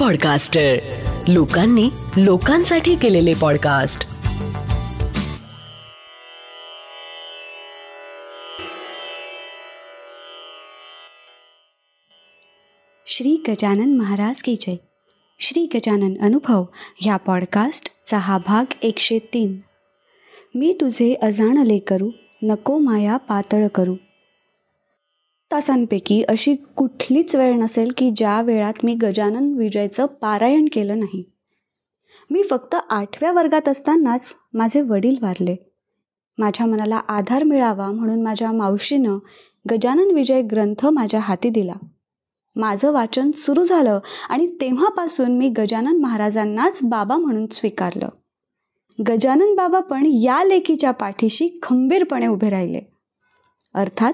Podcaster लोकांनी लोकांसाठी केलेले पॉडकास्ट श्री गजानन महाराज की जय. श्री गजानन अनुभव ह्या पॉडकास्टचा हा भाग एकशे तीन. मी तुझे अजाणले करू नको माया पातळ करू. तासांपैकी अशी कुठलीच वेळ नसेल की ज्या वेळात मी गजानन विजयचं पारायण केलं नाही. मी फक्त आठव्या वर्गात असतानाच माझे वडील वारले. माझ्या मनाला आधार मिळावा म्हणून माझ्या मावशीनं गजानन विजय ग्रंथ माझ्या हाती दिला. माझं वाचन सुरू झालं आणि तेव्हापासून मी गजानन महाराजांनाच बाबा म्हणून स्वीकारलं. गजानन बाबा पण या लेखीच्या पाठीशी खंबीरपणे उभे राहिले. अर्थात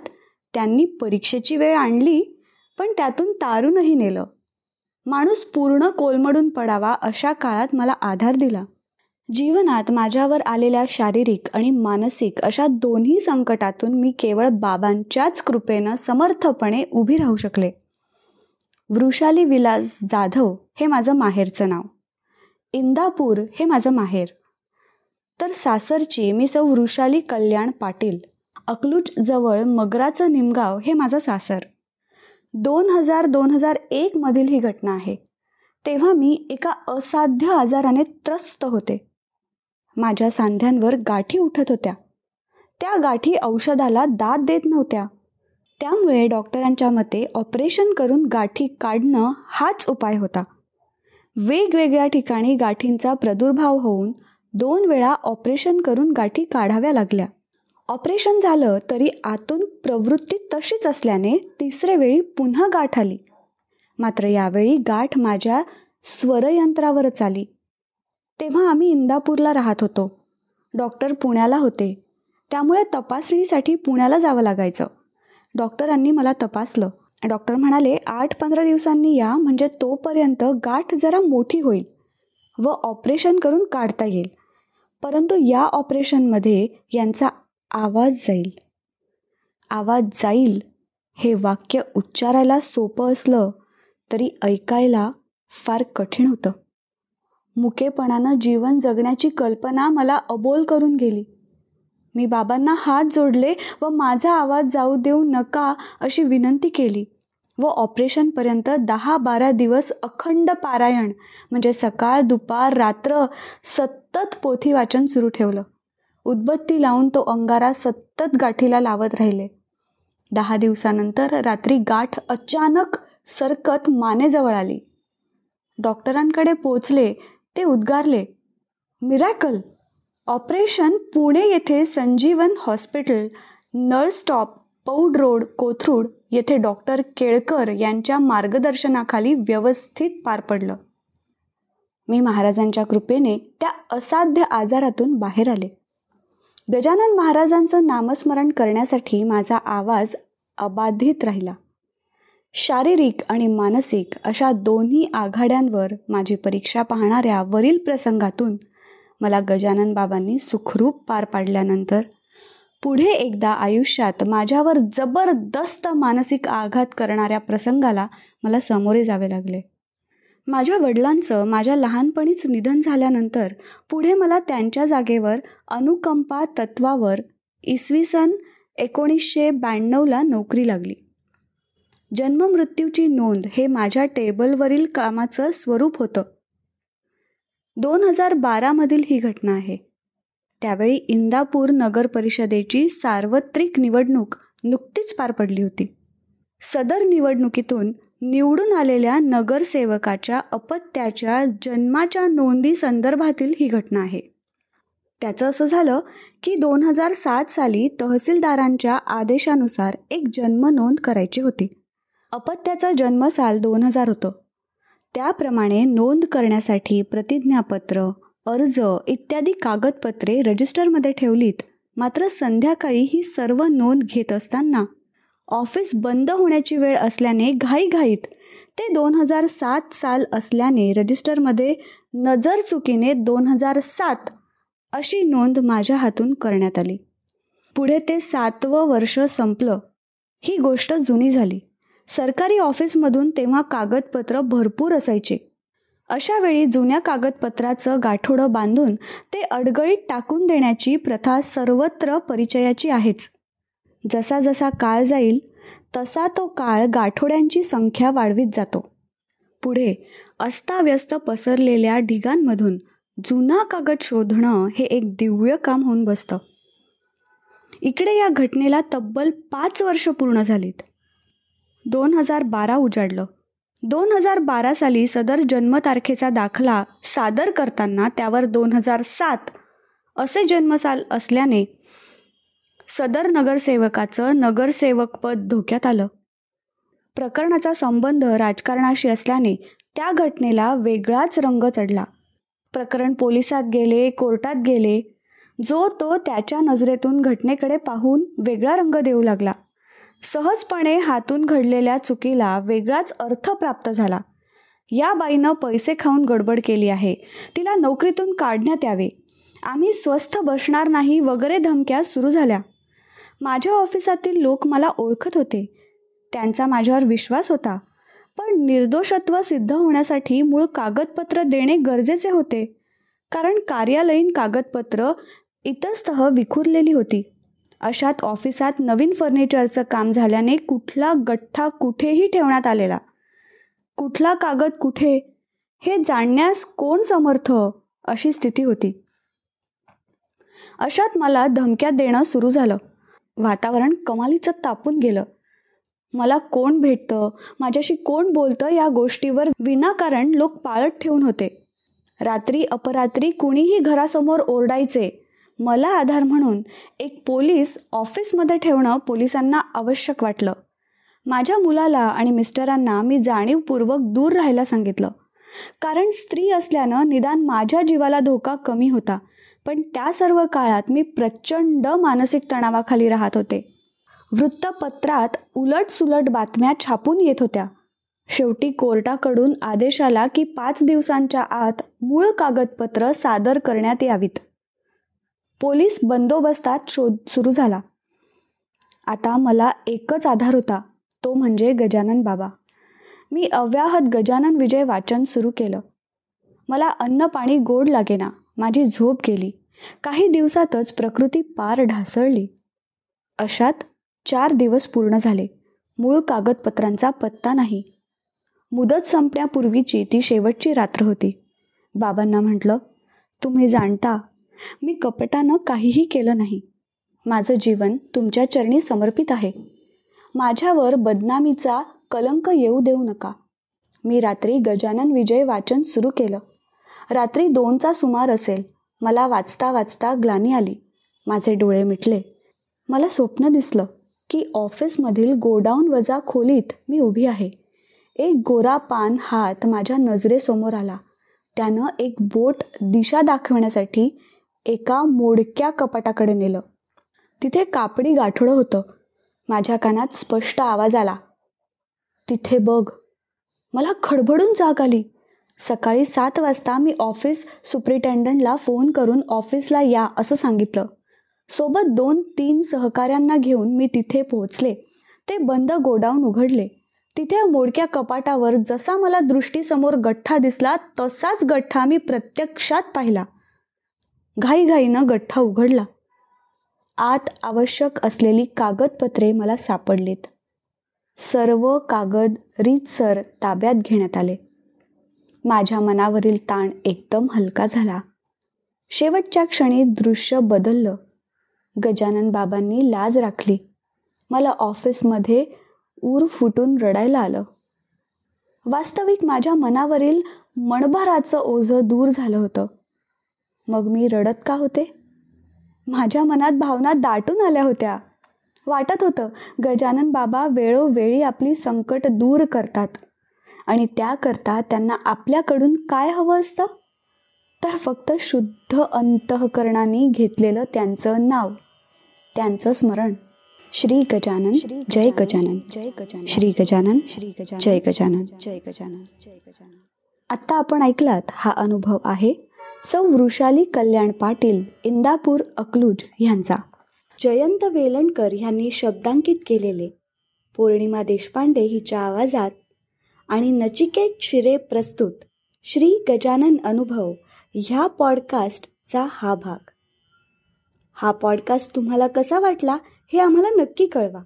त्यांनी परीक्षेची वेळ आणली पण त्यातून तारूनही नेलं. माणूस पूर्ण कोलमडून पडावा अशा काळात मला आधार दिला. जीवनात माझ्यावर आलेल्या शारीरिक आणि मानसिक अशा दोन्ही संकटातून मी केवळ बाबांच्याच कृपेनं समर्थपणे उभी राहू शकले. वृषाली विलास जाधव हे माझं माहेरचं नाव. इंदापूर हे माझं माहेर. तर सासरची मी सौ वृषाली कल्याण पाटील. अकलूजजवळ मगराचं निमगाव हे माझं सासर. दोन हजार दोन हजार एकमधील ही घटना आहे. तेव्हा मी एका असाध्य आजाराने त्रस्त होते. माझ्या सांध्यांवर गाठी उठत होत्या. त्या गाठी औषधाला दाद देत नव्हत्या. त्यामुळे डॉक्टरांच्या मते ऑपरेशन करून गाठी काढणं हाच उपाय होता. वेगवेगळ्या ठिकाणी गाठींचा प्रादुर्भाव होऊन दोन वेळा ऑपरेशन करून गाठी काढाव्या लागल्या. ऑपरेशन झालं तरी आतून प्रवृत्ती तशीच असल्याने तिसऱ्या वेळी पुन्हा गाठ आली. मात्र यावेळी गाठ माझ्या स्वरयंत्रावरच आली तेव्हा आम्ही इंदापूरला राहत होतो. डॉक्टर पुण्याला होते. त्यामुळे तपासणीसाठी पुण्याला जावं लागायचं. डॉक्टरांनी मला तपासलं. डॉक्टर म्हणाले आठ पंधरा दिवसांनी या म्हणजे तोपर्यंत गाठ जरा मोठी होईल व ऑपरेशन करून काढता येईल. परंतु या ऑपरेशनमध्ये यांचा आवाज जाईल. आवाज जाईल हे वाक्य उच्चारायला सोपं असलं तरी ऐकायला फार कठीण होतं. मुकेपणानं जीवन जगण्याची कल्पना मला अबोल करून गेली. मी बाबांना हात जोडले व माझा आवाज जाऊ देऊ नका अशी विनंती केली व ऑपरेशनपर्यंत दहा बारा दिवस अखंड पारायण म्हणजे सकाळ दुपार रात्र सतत पोथी वाचन सुरू ठेवलं. उदबत्ती लावून तो अंगारा सतत गाठीला लावत राहिले. दहा दिवसानंतर रात्री गाठ अचानक सरकत मानेजवळ आली. डॉक्टरांकडे पोचले ते उद्गारले मिरॅकल ऑपरेशन पुणे येथे संजीवन हॉस्पिटल नळ स्टॉप पौड रोड कोथरूड येथे डॉक्टर केळकर यांच्या मार्गदर्शनाखाली व्यवस्थित पार पडलं. मी महाराजांच्या कृपेने त्या असाध्य आजारातून बाहेर आले. गजानन महाराजांचं नामस्मरण करण्यासाठी माझा आवाज अबाधित राहिला. शारीरिक आणि मानसिक अशा दोन्ही आघाड्यांवर माझी परीक्षा पाहणाऱ्या वरील प्रसंगातून मला गजानन बाबांनी सुखरूप पार पाडल्यानंतर पुढे एकदा आयुष्यात माझ्यावर जबरदस्त मानसिक आघात करणाऱ्या प्रसंगाला मला सामोरे जावे लागले. माझ्या वडिलांचं माझ्या लहानपणीच निधन झाल्यानंतर पुढे मला त्यांच्या जागेवर अनुकंपा तत्वावर इसवी सन एकोणीसशे ब्याण्णवला नोकरी लागली. जन्ममृत्यूची नोंद हे माझ्या टेबलवरील कामाचं स्वरूप होतं. दोन हजार बारामधील ही घटना आहे. त्यावेळी इंदापूर नगर परिषदेची सार्वत्रिक निवडणूक नुकतीच पार पडली होती. सदर निवडणुकीतून निवडून आलेल्या नगरसेवकाच्या अपत्याच्या जन्माच्या नोंदी संदर्भातील ही घटना आहे. त्याचं असं झालं की दोन हजार सात साली तहसीलदारांच्या आदेशानुसार एक जन्म नोंद करायची होती. अपत्याचं जन्मसाल दोन हजार होतं. त्याप्रमाणे नोंद करण्यासाठी प्रतिज्ञापत्र अर्ज इत्यादी कागदपत्रे रजिस्टरमध्ये ठेवलीत. मात्र संध्याकाळी ही सर्व नोंद घेत असताना ऑफिस बंद होण्याची वेळ असल्याने घाईघाईत ते दोन हजार सात साल असल्याने रजिस्टरमध्ये नजर चुकीने दोन हजार सात अशी नोंद माझ्या हातून करण्यात आली. पुढे ते सातवं वर्ष संपलं. ही गोष्ट जुनी झाली. सरकारी ऑफिसमधून तेव्हा कागदपत्र भरपूर असायचे. अशा वेळी जुन्या कागदपत्राचं गाठोडं बांधून ते अडगळीत टाकून देण्याची प्रथा सर्वत्र परिचयाची आहेच. जसा जसा काळ जाईल तसा तो काळ गाठोड्यांची संख्या वाढवीत जातो. पुढे अस्ताव्यस्त पसरलेल्या ढिगांमधून जुना कागद शोधणं हे एक दिव्य काम होऊन बसतं. इकडे या घटनेला तब्बल पाच वर्ष पूर्ण झालीत. दोन हजार बारा उजाडलं. दोन हजार बारा साली सदर जन्मतारखेचा दाखला सादर करताना त्यावर दोन हजार सात असे जन्मसाल असल्याने सदर नगरसेवकाचं नगरसेवकपद धोक्यात आलं. प्रकरणाचा संबंध राजकारणाशी असल्याने त्या घटनेला वेगळाच रंग चढला. प्रकरण पोलिसात गेले कोर्टात गेले जो तो त्याच्या नजरेतून घटनेकडे पाहून वेगळा रंग देऊ लागला. सहजपणे हातून घडलेल्या चुकीला वेगळाच अर्थ प्राप्त झाला. या बाईनं पैसे खाऊन गडबड केली आहे. तिला नोकरीतून काढण्यात यावे. आम्ही स्वस्थ बसणार नाही वगैरे धमक्या सुरू झाल्या. माझ्या ऑफिसातील लोक मला ओळखत होते. त्यांचा माझ्यावर विश्वास होता. पण निर्दोषत्व सिद्ध होण्यासाठी मूळ कागदपत्र देणे गरजेचे होते. कारण कार्यालयीन कागदपत्र इतस्तः विखुरलेली होती. अशात ऑफिसात नवीन फर्निचरचं काम झाल्याने कुठला गठ्ठा कुठेही ठेवण्यात आलेला. कुठला कागद कुठे हे जाणण्यास कोण समर्थ अशी स्थिती होती. अशात मला धमक्या देणं सुरू झालं. वातावरण कमालीचं तापून गेलं. मला कोण भेटतं? माझ्याशी कोण बोलतं? या गोष्टीवर विनाकारण लोक पाळत ठेवून होते. रात्री अपरात्री कुणीही घरासमोर ओरडायचे. मला आधार म्हणून एक पोलीस ऑफिसमध्ये ठेवणं पोलिसांना आवश्यक वाटलं. माझ्या मुलाला आणि मिस्टरांना मी जाणीवपूर्वक दूर राहायला सांगितलं. कारण स्त्री असल्यानं निदान माझ्या जीवाला धोका कमी होता. पण त्या सर्व काळात मी प्रचंड मानसिक तणावाखाली राहत होते. वृत्तपत्रात उलटसुलट बातम्या छापून येत होत्या. शेवटी कोर्टाकडून आदेश आला की पाच दिवसांच्या आत मूळ कागदपत्र सादर करण्यात यावीत. पोलीस बंदोबस्तात शोध सुरू झाला. आता मला एकच आधार होता तो म्हणजे गजानन बाबा. मी अव्याहत गजानन विजय वाचन सुरू केलं. मला अन्न पाणी गोड लागेना. माझी झोप गेली. काही दिवसातच प्रकृती पार ढासळली. अशात चार दिवस पूर्ण झाले. मूळ कागदपत्रांचा पत्ता नाही. मुदत संपण्यापूर्वीची ती शेवटची रात्र होती. बाबांना म्हटलं तुम्ही जाणता मी कपटानं काहीही केलं नाही. माझं जीवन तुमच्या चरणी समर्पित आहे. माझ्यावर बदनामीचा कलंक येऊ देऊ नका. मी रात्री गजानन विजय वाचन सुरू केलं. रात्री दोनचा सुमार असेल. मला वाचता वाचता ग्लानी आली. माझे डोळे मिटले. मला स्वप्न दिसलं की ऑफिसमधील गोडाऊन वजा खोलीत मी उभी आहे. एक गोरा पान हात माझ्या नजरेसमोर आला. त्यानं एक बोट दिशा दाखवण्यासाठी एका मोडक्या कपाटाकडे नेलं. तिथे कापडी गाठोडं होतं. माझ्या कानात स्पष्ट आवाज आला. तिथे बघ. मला खडबडून जाग आली. सकाळी सात वाजता मी ऑफिस सुप्रिटेंडंटला फोन करून ऑफिसला या असं सांगितलं. सोबत दोन तीन सहकाऱ्यांना घेऊन मी तिथे पोहोचले. ते बंद गोडाऊन उघडले. तिथे मोडक्या कपाटावर जसा मला दृष्टीसमोर गठ्ठा दिसला तसाच गठ्ठा मी प्रत्यक्षात पाहिला. घाईघाईनं गठ्ठा उघडला. आत आवश्यक असलेली कागदपत्रे मला सापडलीत. सर्व कागद रीतसर ताब्यात घेण्यात आले. माझ्या मनावरील ताण एकदम हलका झाला. शेवटच्या क्षणी दृश्य बदललं. गजानन बाबांनी लाज राखली. मला ऑफिसमध्ये ऊर फुटून रडायला आलं. वास्तविक माझ्या मनावरील मणभराचं ओझं दूर झालं होतं. मग मी रडत का होते? माझ्या मनात भावना दाटून आल्या होत्या. वाटत होतं गजानन बाबा वेळोवेळी आपली संकट दूर करतात. आणि त्याकरता त्यांना आपल्याकडून काय हवं असतं? तर फक्त शुद्ध अंतःकरणाने घेतलेलं त्यांचं नाव. त्यांचं स्मरण. श्री गजानन जय गजानन. जय गजानन. श्री गजानन श्री गजानन जय गजानन. जय गजानन जय गजानन. आत्ता आपण ऐकलात हा अनुभव आहे सौ वृषाली कल्याण पाटील इंदापूर अकलूज यांचा. जयंत वेलणकर यांनी शब्दांकित केलेले. पौर्णिमा देशपांडे हिच्या आवाजात आणि नचिकेत शिरे प्रस्तुत श्री गजानन अनुभव ह्या पॉडकास्टचा हा भाग. हा पॉडकास्ट तुम्हाला कसा वाटला हे आम्हाला नक्की कळवा.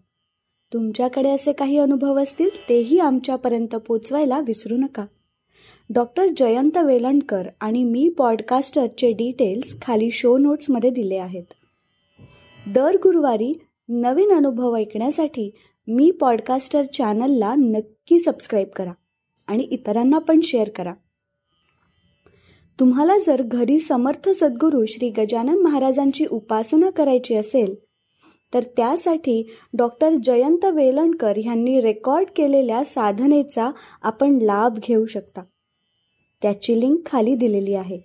तुमच्याकडे असे काही अनुभव असतील तेही आमच्यापर्यंत पोचवायला विसरू नका. डॉक्टर जयंत वेलणकर आणि मी पॉडकास्टरचे डिटेल्स खाली शो नोट्समध्ये दिले आहेत. दर गुरुवारी नवीन अनुभव ऐकण्यासाठी मी पॉडकास्टर चॅनलला नक्की सबस्क्राईब करा आणि इतरांना पण शेअर करा. तुम्हाला जर घरी समर्थ सद्गुरू श्री गजानन महाराजांची उपासना करायची असेल तर त्यासाठी डॉक्टर जयंत वेलणकर यांनी रेकॉर्ड केलेल्या साधनेचा आपण लाभ घेऊ शकता. त्याची लिंक खाली दिलेली आहे.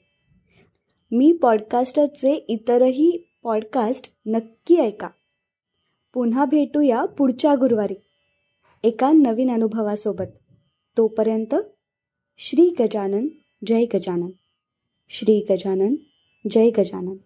मी पॉडकास्टरचे इतरही पॉडकास्ट नक्की ऐका. पुन्हा भेटूया पुढच्या गुरुवारी. एका नवीन अनुभवासोबत. तोपर्यंत श्री गजानन जय गजानन. श्री गजानन जय गजानन.